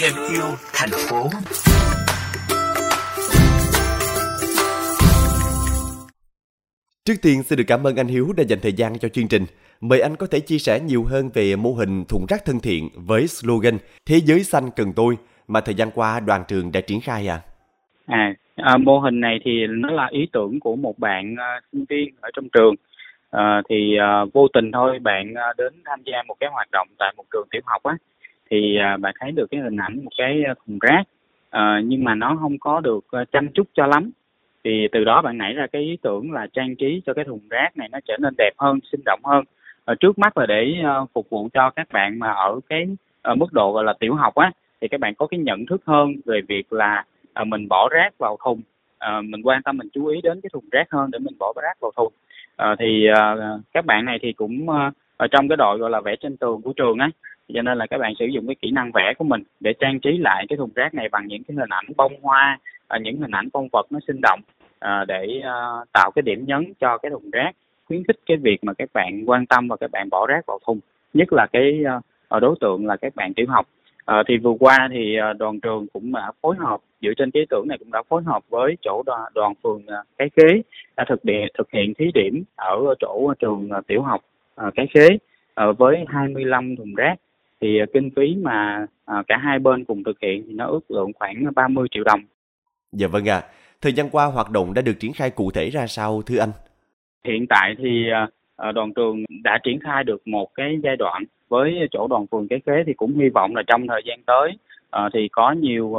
thêm yêu thành phố Trước tiên xin được cảm ơn anh Hiếu đã dành thời gian cho chương trình. Mời anh có thể chia sẻ nhiều hơn về mô hình thùng rác thân thiện với slogan Thế giới xanh cần tôi mà thời gian qua đoàn trường đã triển khai à? À, à mô hình này thì nó là ý tưởng của một bạn uh, sinh viên ở trong trường. À, thì à, vô tình thôi bạn à, đến tham gia một cái hoạt động tại một trường tiểu học á thì à, bạn thấy được cái hình ảnh một cái thùng rác à, nhưng mà nó không có được chăm chút cho lắm. Thì từ đó bạn nảy ra cái ý tưởng là trang trí cho cái thùng rác này nó trở nên đẹp hơn sinh động hơn. À, trước mắt là để à, phục vụ cho các bạn mà ở cái à, mức độ gọi là tiểu học á thì các bạn có cái nhận thức hơn về việc là à, mình bỏ rác vào thùng. À, mình quan tâm mình chú ý đến cái thùng rác hơn để mình bỏ rác vào thùng à, thì à, các bạn này thì cũng à, ở trong cái đội gọi là vẽ trên tường của trường á cho nên là các bạn sử dụng cái kỹ năng vẽ của mình để trang trí lại cái thùng rác này bằng những cái hình ảnh bông hoa những hình ảnh con vật nó sinh động à, để à, tạo cái điểm nhấn cho cái thùng rác khuyến khích cái việc mà các bạn quan tâm và các bạn bỏ rác vào thùng. Nhất là cái à, đối tượng là các bạn tiểu học. À, thì vừa qua thì à, đoàn trường cũng đã phối hợp dựa trên cái ý tưởng này cũng đã phối hợp với chỗ đoàn, đoàn phường à, cái khế đã thực hiện thực hiện thí điểm ở chỗ trường à, tiểu học à, cái khế à, với 25 thùng rác thì kinh phí mà cả hai bên cùng thực hiện thì nó ước lượng khoảng 30 triệu đồng. Dạ vâng ạ. À. Thời gian qua hoạt động đã được triển khai cụ thể ra sao thưa anh? Hiện tại thì đoàn trường đã triển khai được một cái giai đoạn với chỗ đoàn phường cái khế thì cũng hy vọng là trong thời gian tới thì có nhiều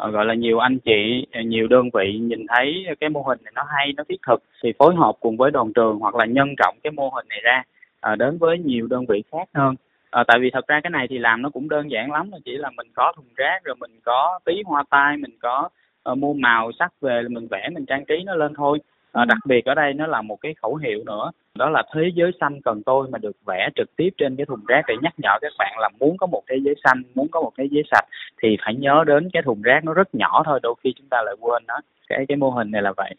Ờ, gọi là nhiều anh chị nhiều đơn vị nhìn thấy cái mô hình này nó hay nó thiết thực thì phối hợp cùng với đoàn trường hoặc là nhân rộng cái mô hình này ra à, đến với nhiều đơn vị khác hơn. À, tại vì thật ra cái này thì làm nó cũng đơn giản lắm chỉ là mình có thùng rác rồi mình có tí hoa tai mình có uh, mua màu sắc về mình vẽ mình trang trí nó lên thôi à, đặc biệt ở đây nó là một cái khẩu hiệu nữa đó là thế giới xanh cần tôi mà được vẽ trực tiếp trên cái thùng rác để nhắc nhở các bạn là muốn có một thế giới xanh muốn có một thế giới sạch thì phải nhớ đến cái thùng rác nó rất nhỏ thôi đôi khi chúng ta lại quên nó. Cái cái mô hình này là vậy.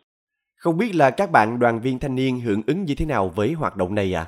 Không biết là các bạn đoàn viên thanh niên hưởng ứng như thế nào với hoạt động này à?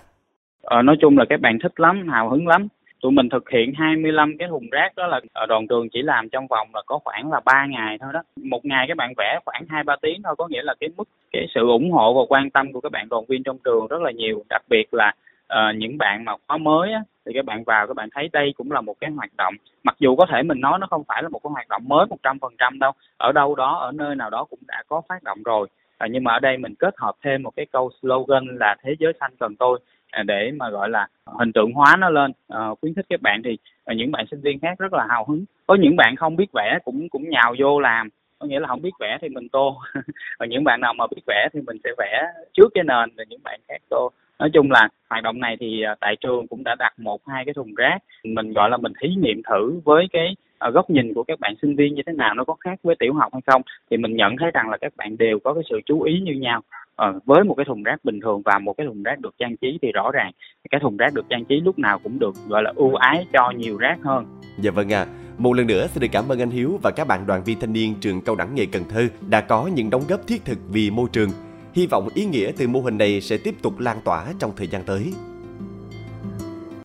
Ờ, nói chung là các bạn thích lắm, hào hứng lắm tụi mình thực hiện 25 cái thùng rác đó là ở đoàn trường chỉ làm trong vòng là có khoảng là 3 ngày thôi đó. Một ngày các bạn vẽ khoảng hai ba tiếng thôi có nghĩa là cái mức cái sự ủng hộ và quan tâm của các bạn đoàn viên trong trường rất là nhiều. Đặc biệt là uh, những bạn mà khóa mới á, thì các bạn vào các bạn thấy đây cũng là một cái hoạt động. Mặc dù có thể mình nói nó không phải là một cái hoạt động mới một trăm phần trăm đâu ở đâu đó ở nơi nào đó cũng đã có phát động rồi à, nhưng mà ở đây mình kết hợp thêm một cái câu slogan là thế giới xanh cần tôi À, để mà gọi là hình tượng hóa nó lên. À, khuyến khích các bạn thì à, những bạn sinh viên khác rất là hào hứng. Có những bạn không biết vẽ cũng cũng nhào vô làm. Có nghĩa là không biết vẽ thì mình tô. Và những bạn nào mà biết vẽ thì mình sẽ vẽ trước cái nền rồi những bạn khác tô. Nói chung là hoạt động này thì à, tại trường cũng đã đặt một hai cái thùng rác. Mình gọi là mình thí nghiệm thử với cái Ờ, góc nhìn của các bạn sinh viên như thế nào nó có khác với tiểu học hay không thì mình nhận thấy rằng là các bạn đều có cái sự chú ý như nhau ờ, với một cái thùng rác bình thường và một cái thùng rác được trang trí thì rõ ràng cái thùng rác được trang trí lúc nào cũng được gọi là ưu ái cho nhiều rác hơn dạ vâng ạ à. Một lần nữa xin được cảm ơn anh Hiếu và các bạn đoàn viên thanh niên trường cao đẳng nghề Cần Thơ đã có những đóng góp thiết thực vì môi trường. Hy vọng ý nghĩa từ mô hình này sẽ tiếp tục lan tỏa trong thời gian tới.